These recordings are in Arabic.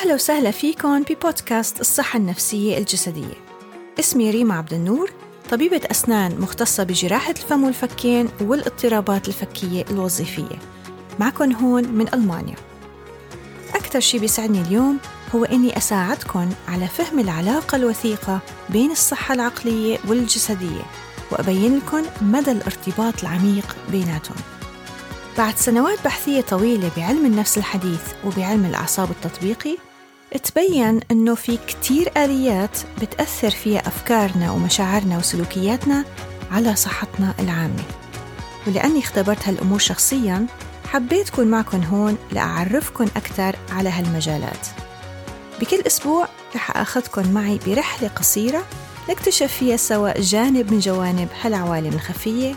أهلا وسهلا فيكم ببودكاست الصحة النفسية الجسدية. اسمي ريما عبد النور طبيبة أسنان مختصة بجراحة الفم والفكين والاضطرابات الفكية الوظيفية. معكم هون من ألمانيا. أكثر شي بيسعدني اليوم هو إني أساعدكم على فهم العلاقة الوثيقة بين الصحة العقلية والجسدية وأبين لكم مدى الارتباط العميق بيناتهم. بعد سنوات بحثية طويلة بعلم النفس الحديث وبعلم الأعصاب التطبيقي تبين أنه في كتير آليات بتأثر فيها أفكارنا ومشاعرنا وسلوكياتنا على صحتنا العامة. ولأني اختبرت هالأمور شخصياً حبيت أكون معكم هون لأعرفكم أكثر على هالمجالات. بكل أسبوع رح أخذكم معي برحلة قصيرة نكتشف فيها سوا جانب من جوانب هالعوالم الخفية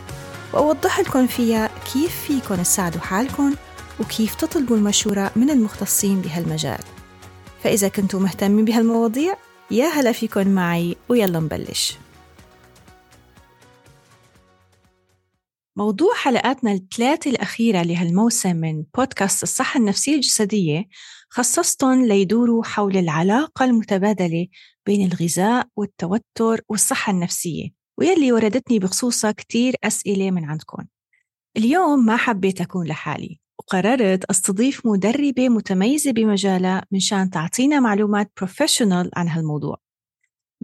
وأوضح لكم فيها كيف فيكم تساعدوا حالكم وكيف تطلبوا المشورة من المختصين بهالمجال. فإذا كنتوا مهتمين بهالمواضيع يا هلا فيكم معي ويلا نبلش. موضوع حلقاتنا الثلاثة الأخيرة لهالموسم من بودكاست الصحة النفسية الجسدية خصصتهم ليدوروا حول العلاقة المتبادلة بين الغذاء والتوتر والصحة النفسية ويلي وردتني بخصوصها كتير أسئلة من عندكم. اليوم ما حبيت أكون لحالي. وقررت أستضيف مدربة متميزة بمجالها منشان تعطينا معلومات بروفيشنال عن هالموضوع.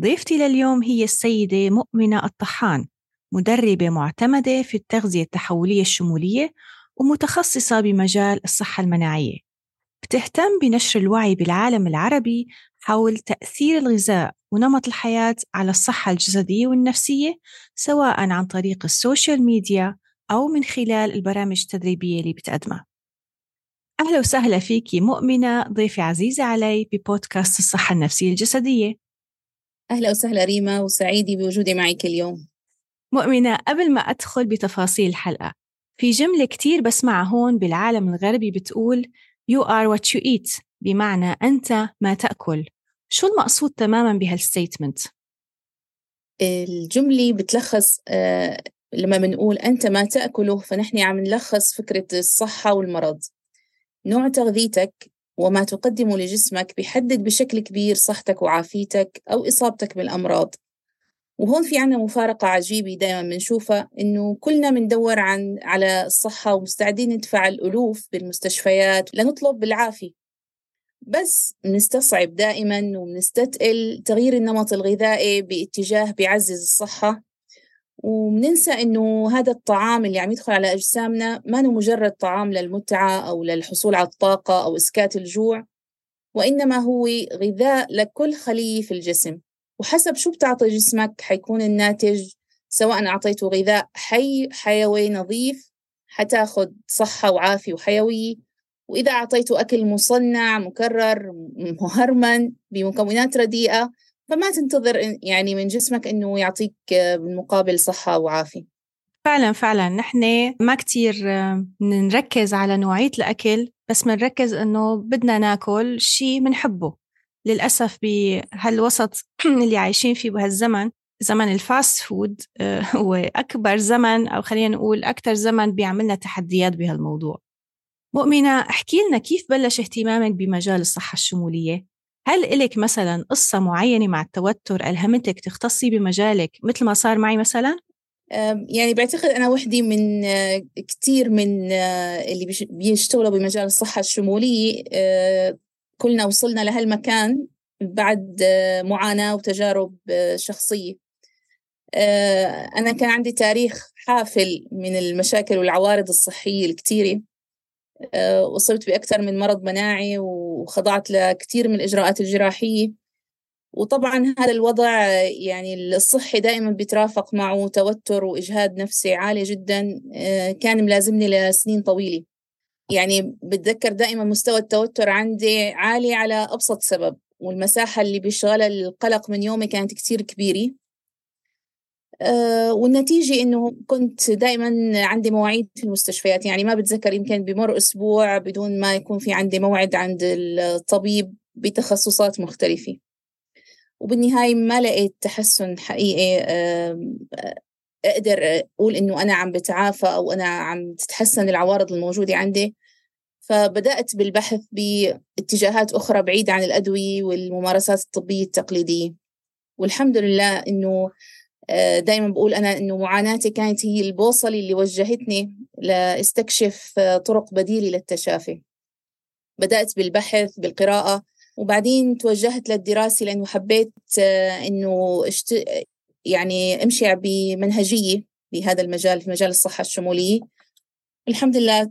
ضيفتي لليوم هي السيدة مؤمنة الطحان مدربة معتمدة في التغذية التحولية الشمولية ومتخصصة بمجال الصحة المناعية. بتهتم بنشر الوعي بالعالم العربي حول تأثير الغذاء ونمط الحياة على الصحة الجسدية والنفسية سواء عن طريق ال social media أو من خلال البرامج التدريبية اللي بتقدمها. أهلا وسهلا فيكي مؤمنة ضيفة عزيزة علي ببودكاست الصحة النفسية الجسدية. أهلا وسهلا ريما وسعيدة بوجودي معك اليوم. مؤمنة قبل ما أدخل بتفاصيل الحلقة في جملة كتير بسمعها هون بالعالم الغربي بتقول You are what you eat بمعنى أنت ما تأكل شو المقصود تماما بهالستيتمنت؟ الجملة بتلخص آه لما بنقول أنت ما تأكله فنحن عم نلخص فكرة الصحة والمرض. نوع تغذيتك وما تقدمه لجسمك بيحدد بشكل كبير صحتك وعافيتك أو إصابتك بالأمراض. وهون في عنا مفارقة عجيبة دائما بنشوفها إنه كلنا بندور عن على الصحة ومستعدين ندفع الألوف بالمستشفيات لنطلب بالعافية. بس بنستصعب دائما وبنستثقل تغيير النمط الغذائي باتجاه بيعزز الصحة. وبننسى إنه هذا الطعام اللي عم يدخل على أجسامنا ما هو مجرد طعام للمتعة أو للحصول على الطاقة أو إسكات الجوع وإنما هو غذاء لكل خلية في الجسم. وحسب شو بتعطي جسمك حيكون الناتج سواء أعطيته غذاء حي حيوي نظيف حتاخد صحة وعافية وحيوية. وإذا أعطيته أكل مصنع مكرر مهرمن بمكونات رديئة فما تنتظر يعني من جسمك إنه يعطيك بالمقابل صحة وعافية. فعلا فعلا. نحن ما كتير نركز على نوعية الأكل بس بنركز إنه بدنا ناكل شيء بنحبه للأسف بهالوسط اللي عايشين فيه بهالزمن زمن ال fast food هو أكبر زمن أو خلينا نقول أكثر زمن بيعملنا تحديات بهالموضوع. مؤمنة احكي لنا كيف بلش اهتمامك بمجال الصحة الشمولية؟ هل إلك مثلا قصة معينة مع التوتر ألهمتك تختصي بمجالك مثل ما صار معي مثلا؟ يعني بعتقد أنا وحدي من كثير من اللي بيشتغلوا بمجال الصحة الشمولية كلنا وصلنا لهالمكان بعد معاناة وتجارب شخصية أنا كان عندي تاريخ حافل من المشاكل والعوارض الصحية الكثيرة وصلت بأكثر من مرض مناعي وخضعت لكثير من الإجراءات الجراحية. وطبعا هذا الوضع يعني الصحي دائما بيترافق معه توتر وإجهاد نفسي عالي جدا كان ملازمني لسنين طويلة. يعني بتذكر دائما مستوى التوتر عندي عالي على أبسط سبب والمساحة اللي بيشغلها القلق من يومي كانت كتير كبيرة. والنتيجة إنه كنت دائما عندي مواعيد في المستشفيات. يعني ما بتذكر يمكن بمر أسبوع بدون ما يكون في عندي موعد عند الطبيب بتخصصات مختلفة. وبالنهاية ما لقيت تحسن حقيقي أقدر أقول إنه أنا عم بتعافى أو أنا عم تتحسن العوارض الموجودة عندي. فبدأت بالبحث باتجاهات أخرى بعيدة عن الأدوية والممارسات الطبية التقليدية. والحمد لله إنه آه، دائما بقول أنا إنه معاناتي كانت هي البوصلة اللي وجهتني لاستكشف آه، طرق بديلة للتشافي. بدأت بالبحث بالقراءة وبعدين توجهت للدراسة لأنه حبيت آه، إنه اشت... يعني أمشي بمنهجية بهذا المجال في مجال الصحة الشمولية. الحمد لله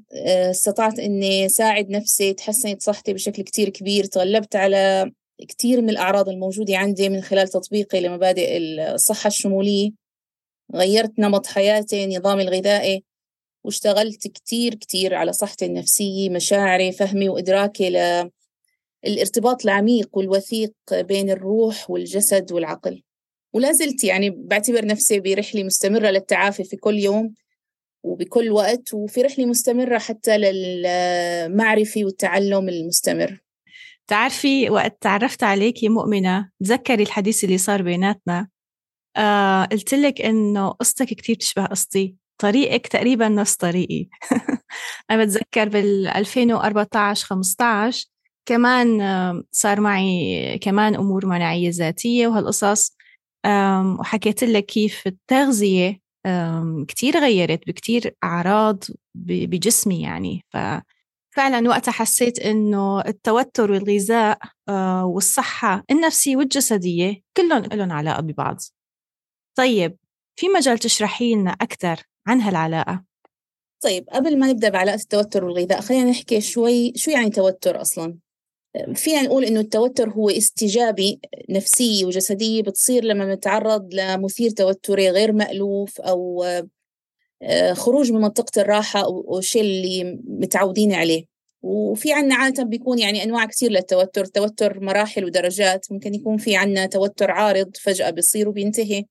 استطعت إني ساعد نفسي تحسنت صحتي بشكل كتير كبير تغلبت على كثير من الأعراض الموجودة عندي من خلال تطبيقي لمبادئ الصحة الشمولية. غيرت نمط حياتي نظامي الغذائي واشتغلت كتير كتير على صحتي النفسية مشاعري فهمي وإدراكي للارتباط العميق والوثيق بين الروح والجسد والعقل. ولا زلت يعني بعتبر نفسي برحلة مستمرة للتعافي في كل يوم وبكل وقت وفي رحلة مستمرة حتى للمعرفة والتعلم المستمر. تعرفي وقت تعرفت عليكي مؤمنة تذكري الحديث اللي صار بيناتنا. آه قلت لك إنه قصتك كتير تشبه قصتي. طريقك تقريبا نفس طريقي. أنا بتذكر بال 2014 15 كمان صار معي كمان أمور مناعية ذاتية وهالقصص. وحكيت لك كيف التغذية كتير غيرت بكتير أعراض بجسمي يعني. ف فعلا وقتها حسيت إنه التوتر والغذاء آه، والصحة النفسية والجسدية كلهم لهم علاقة ببعض. طيب في مجال تشرحي لنا أكثر عن هالعلاقة؟ طيب قبل ما نبدأ بعلاقة التوتر والغذاء خلينا نحكي شوي شو يعني توتر أصلا. فينا نقول إنه التوتر هو استجابة نفسية وجسدية بتصير لما نتعرض لمثير توتري غير مألوف أو آه، خروج من منطقة الراحة أو الشيء اللي متعودين عليه. وفي عنا عادة بيكون يعني أنواع كثير للتوتر توتر مراحل ودرجات ممكن يكون في عنا توتر عارض فجأة بيصير وبينتهي.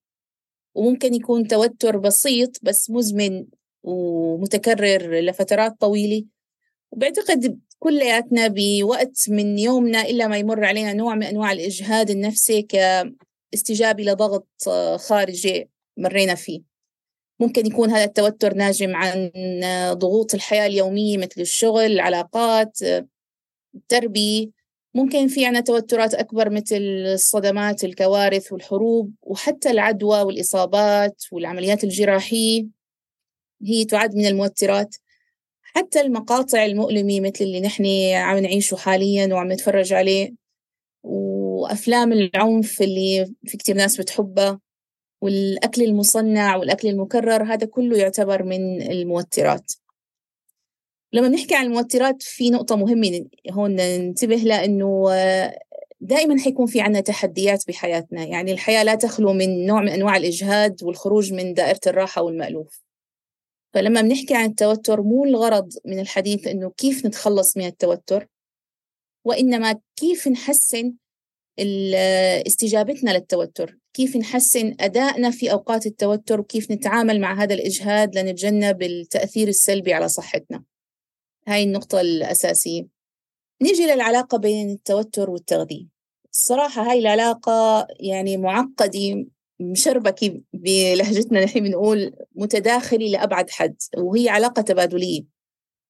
وممكن يكون توتر بسيط بس مزمن ومتكرر لفترات طويلة. وبعتقد كلياتنا بوقت من يومنا إلا ما يمر علينا نوع من أنواع الإجهاد النفسي كاستجابة لضغط خارجي مرينا فيه. ممكن يكون هذا التوتر ناجم عن ضغوط الحياة اليومية مثل الشغل العلاقات التربية ممكن في عنا توترات أكبر مثل الصدمات الكوارث والحروب وحتى العدوى والإصابات والعمليات الجراحية. هي تعد من الموترات. حتى المقاطع المؤلمة مثل اللي نحن عم نعيشه حاليا وعم نتفرج عليه وأفلام العنف اللي في كتير ناس بتحبها. والأكل المصنع والأكل المكرر هذا كله يعتبر من الموترات. لما بنحكي عن الموترات في نقطة مهمة هون ننتبه لها إنه دائما حيكون في عنا تحديات بحياتنا. يعني الحياة لا تخلو من نوع من أنواع الإجهاد والخروج من دائرة الراحة والمألوف. فلما بنحكي عن التوتر مو الغرض من الحديث إنه كيف نتخلص من التوتر وإنما كيف نحسن استجابتنا للتوتر. كيف نحسن أدائنا في أوقات التوتر وكيف نتعامل مع هذا الإجهاد لنتجنب التأثير السلبي على صحتنا. هاي النقطة الأساسية. نيجي للعلاقة بين التوتر والتغذية. الصراحة هاي العلاقة يعني معقدة مشربكة بلهجتنا نحن بنقول متداخلة لأبعد حد وهي علاقة تبادلية.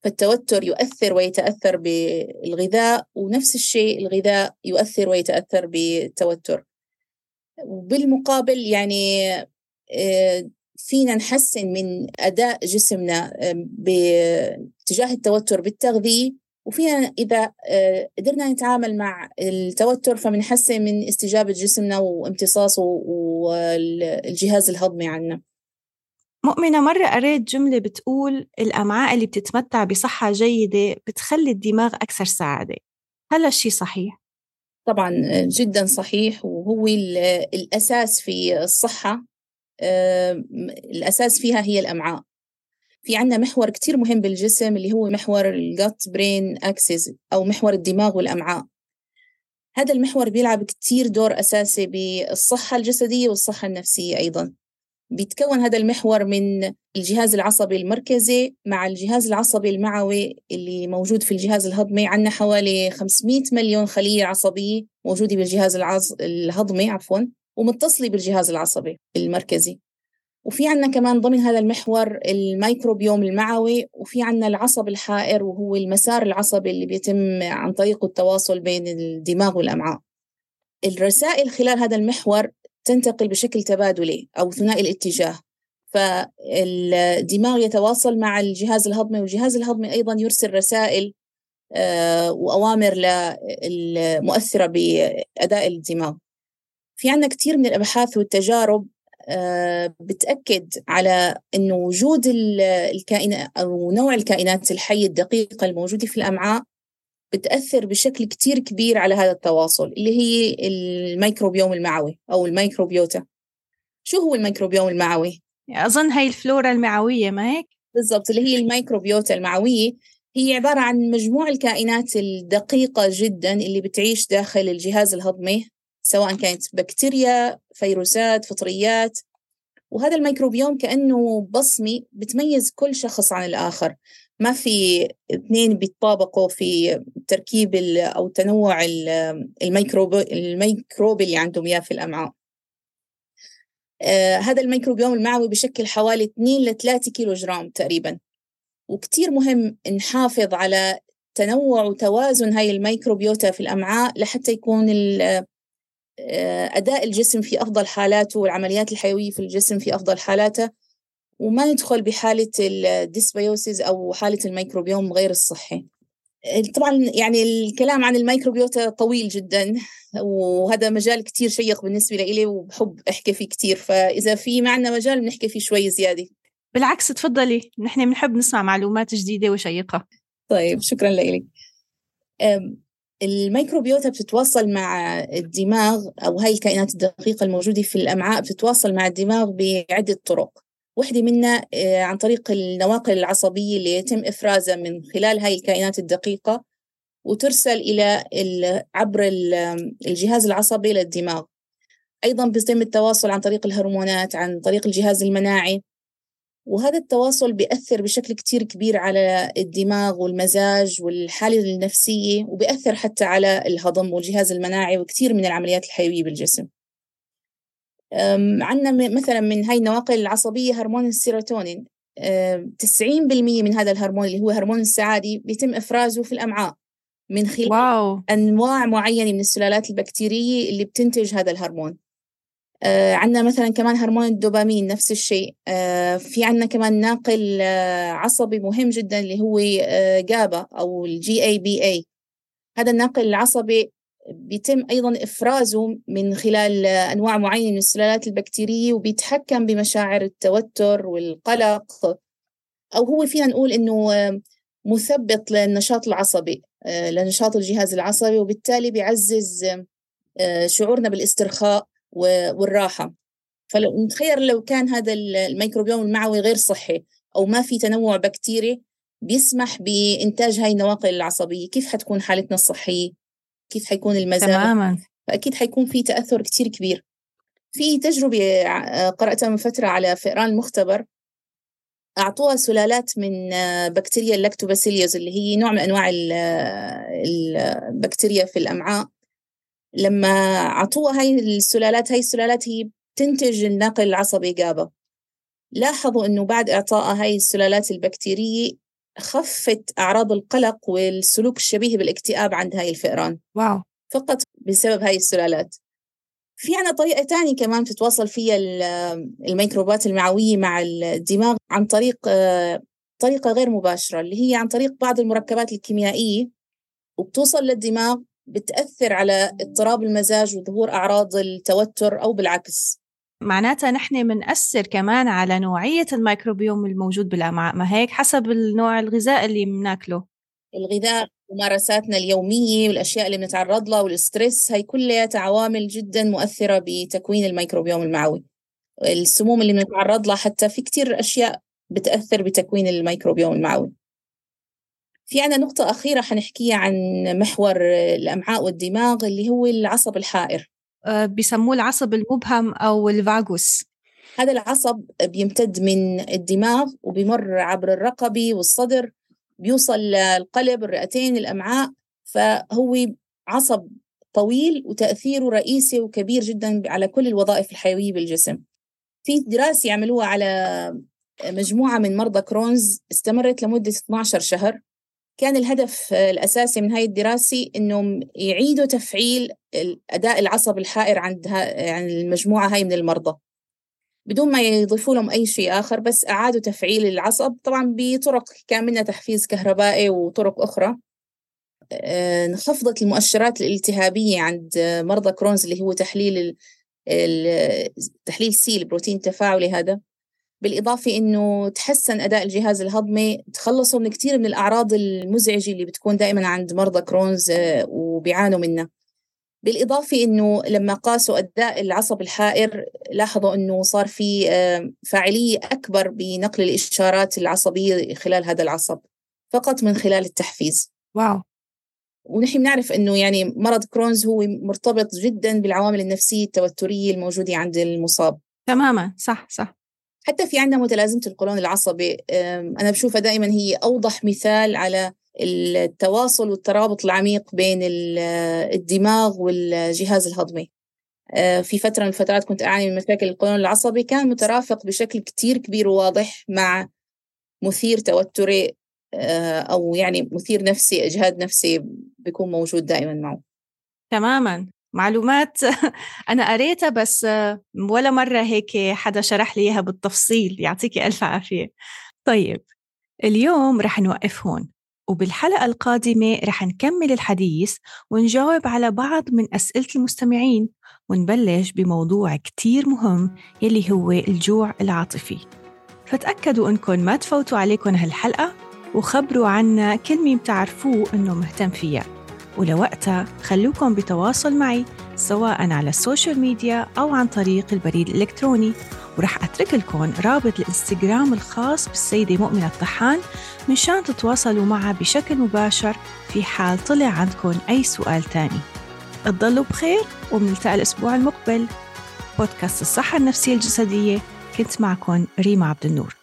فالتوتر يؤثر ويتأثر بالغذاء ونفس الشيء الغذاء يؤثر ويتأثر بالتوتر. وبالمقابل يعني آه، فينا نحسن من أداء جسمنا باتجاه التوتر بالتغذية وفينا إذا آه، قدرنا نتعامل مع التوتر فبنحسن من استجابة جسمنا وامتصاصه والجهاز الهضمي عنا مؤمنة مرة قريت جملة بتقول الأمعاء اللي بتتمتع بصحة جيدة بتخلي الدماغ أكثر سعادة هل الشيء صحيح؟ طبعا جدا صحيح وهو الأساس في الصحة الأساس فيها هي الأمعاء. في عنا محور كتير مهم بالجسم اللي هو محور الجت برين أكسس أو محور الدماغ والأمعاء. هذا المحور بيلعب كتير دور أساسي بالصحة الجسدية والصحة النفسية أيضا. بيتكون هذا المحور من الجهاز العصبي المركزي مع الجهاز العصبي المعوي اللي موجود في الجهاز الهضمي عندنا حوالي 500 مليون خلية عصبية موجودة بالجهاز العص... الهضمي عفوا ومتصلة بالجهاز العصبي المركزي. وفي عنا كمان ضمن هذا المحور الميكروبيوم المعوي وفي عنا العصب الحائر وهو المسار العصبي اللي بيتم عن طريقه التواصل بين الدماغ والأمعاء. الرسائل خلال هذا المحور تنتقل بشكل تبادلي أو ثنائي الاتجاه. فالدماغ يتواصل مع الجهاز الهضمي والجهاز الهضمي أيضا يرسل رسائل آه، وأوامر المؤثرة بأداء الدماغ. في عندنا كثير من الأبحاث والتجارب آه، بتأكد على أنه وجود الكائنات أو نوع الكائنات الحية الدقيقة الموجودة في الأمعاء بتأثر بشكل كتير كبير على هذا التواصل اللي هي الميكروبيوم المعوي أو الميكروبيوتا شو هو الميكروبيوم المعوي؟ أظن هي الفلورا المعوية ما هيك؟ بالضبط اللي هي الميكروبيوتا المعوية هي عبارة عن مجموع الكائنات الدقيقة جدا اللي بتعيش داخل الجهاز الهضمي سواء كانت بكتيريا فيروسات فطريات وهذا الميكروبيوم كأنه بصمة بتميز كل شخص عن الآخر ما في اثنين بيتطابقوا في تركيب أو تنوع الميكروب الميكروب اللي عندهم إياه في الأمعاء. آه هذا الميكروبيوم المعوي بشكل حوالي 2 ل 3 كيلو جرام تقريبا. وكتير مهم نحافظ على تنوع وتوازن هاي الميكروبيوتا في الأمعاء لحتى يكون آه، أداء الجسم في أفضل حالاته والعمليات الحيوية في الجسم في أفضل حالاته. وما ندخل بحالة ال dysbiosis أو حالة الميكروبيوم غير الصحي. طبعا يعني الكلام عن الميكروبيوتا طويل جدا وهذا مجال كتير شيق بالنسبة لي وبحب أحكي فيه كتير فإذا في معنا مجال بنحكي فيه شوي زيادة. بالعكس تفضلي. نحن بنحب نسمع معلومات جديدة وشيقة. طيب شكرا لك الميكروبيوتا بتتواصل مع الدماغ أو هاي الكائنات الدقيقة الموجودة في الأمعاء بتتواصل مع الدماغ بعدة طرق. واحدة منها آه، عن طريق النواقل العصبية اللي يتم إفرازها من خلال هاي الكائنات الدقيقة وترسل إلى عبر الجهاز العصبي للدماغ أيضا بيتم التواصل عن طريق الهرمونات عن طريق الجهاز المناعي. وهذا التواصل بيأثر بشكل كتير كبير على الدماغ والمزاج والحالة النفسية وبيأثر حتى على الهضم والجهاز المناعي وكثير من العمليات الحيوية بالجسم. عندنا مثلا من هاي النواقل العصبية هرمون السيروتونين. 90% من هذا الهرمون اللي هو هرمون السعادة بيتم إفرازه في الأمعاء من خلال wow. أنواع معينة من السلالات البكتيرية اللي بتنتج هذا الهرمون. آه عندنا مثلا كمان هرمون الدوبامين نفس الشيء. آه في عندنا كمان ناقل آه عصبي مهم جدا اللي هو آه GABA أو ال GABA هذا الناقل العصبي بيتم أيضا إفرازه من خلال آه، أنواع معينة من السلالات البكتيرية وبيتحكم بمشاعر التوتر والقلق. أو هو فينا نقول إنه آه، مثبط للنشاط العصبي آه، لنشاط الجهاز العصبي وبالتالي بيعزز شعورنا بالاسترخاء والراحة. فلو نتخيل لو كان هذا الميكروبيوم المعوي غير صحي أو ما في تنوع بكتيري بيسمح بإنتاج هاي النواقل العصبية. كيف حتكون حالتنا الصحية؟ كيف حيكون المزاج. تماما. فأكيد حيكون في تأثر كتير كبير. في تجربة قرأتها من فترة على فئران المختبر أعطوها سلالات من بكتيريا ال Lactobacillus اللي هي نوع من أنواع البكتيريا في الأمعاء. لما عطوها هاي السلالات هاي السلالات هي بتنتج الناقل العصبي GABA. لاحظوا إنه بعد اعطاء هاي السلالات البكتيرية خفت أعراض القلق والسلوك الشبيه بالاكتئاب عند هاي الفئران. wow. فقط بسبب هاي السلالات. في عنا طريقة تانية كمان بتتواصل فيها الميكروبات المعوية مع الدماغ عن طريق طريقة غير مباشرة اللي هي عن طريق بعض المركبات الكيميائية وبتوصل للدماغ بتأثر على اضطراب المزاج وظهور أعراض التوتر أو بالعكس. معناتها نحن بنأثر كمان على نوعية الميكروبيوم الموجود بالأمعاء ما هيك؟ حسب النوع الغذاء اللي بناكله الغذاء ممارساتنا اليومية والأشياء اللي بنتعرض لها والستريس هي كلها عوامل جدا مؤثرة بتكوين الميكروبيوم المعوي. السموم اللي بنتعرض لها حتى في كتير أشياء بتأثر بتكوين الميكروبيوم المعوي. في عنا نقطة أخيرة حنحكيها عن محور الأمعاء والدماغ اللي هو العصب الحائر. بيسموه العصب المبهم أو الفاغوس. هذا العصب بيمتد من الدماغ وبيمر عبر الرقبة والصدر بيوصل للقلب الرئتين الأمعاء. فهو عصب طويل وتأثيره رئيسي وكبير جدا على كل الوظائف الحيوية بالجسم. في دراسة يعملوها على مجموعة من مرضى كرونز استمرت لمدة 12 شهر. كان الهدف الأساسي من هاي الدراسة إنهم يعيدوا تفعيل الأداء العصب الحائر عند يعني المجموعة هاي من المرضى. بدون ما يضيفوا لهم أي شيء آخر بس أعادوا تفعيل العصب. طبعا بطرق كان منها تحفيز كهربائي وطرق أخرى. آه، انخفضت المؤشرات الالتهابية عند مرضى Crohn's اللي هو تحليل تحليل C البروتين التفاعلي هذا. بالإضافة إنه تحسن أداء الجهاز الهضمي تخلصوا من كثير من الأعراض المزعجة اللي بتكون دائما عند مرضى Crohn's آه، وبيعانوا منها. بالإضافة إنه لما قاسوا أداء العصب الحائر لاحظوا إنه صار في آه، فاعلية أكبر بنقل الإشارات العصبية خلال هذا العصب فقط من خلال التحفيز. واو. ونحن بنعرف إنه يعني مرض كرونز هو مرتبط جدا بالعوامل النفسية التوترية الموجودة عند المصاب. تماما. صح صح. حتى في عندنا متلازمة القولون العصبي أنا بشوفها دائما هي أوضح مثال على التواصل والترابط العميق بين الدماغ والجهاز الهضمي. آه، في فترة من الفترات كنت أعاني من مشاكل القولون العصبي كان مترافق بشكل كتير كبير وواضح مع مثير توتري آه، أو يعني مثير نفسي إجهاد نفسي بيكون موجود دائما معه. تماما. معلومات أنا قريتها بس ولا مرة هيك حدا شرح لي إياها بالتفصيل يعطيكي ألف عافية. طيب اليوم رح نوقف هون وبالحلقة القادمة رح نكمل الحديث ونجاوب على بعض من أسئلة المستمعين ونبلش بموضوع كتير مهم يلي هو الجوع العاطفي. فتأكدوا أنكم ما تفوتوا عليكم هالحلقة وخبروا عنا كل مين بتعرفوه أنه مهتم فيها. ولوقتها خلوكم بتواصل معي سواء على ال social media أو عن طريق البريد الإلكتروني. ورح أترك لكم رابط الإنستغرام الخاص بالسيدة مؤمنة الطحان مشان تتواصلوا معها بشكل مباشر في حال طلع عندكم أي سؤال تاني. تضلوا بخير وبنلتقى الأسبوع المقبل. بودكاست الصحة النفسية الجسدية كنت معكم ريما عبد النور.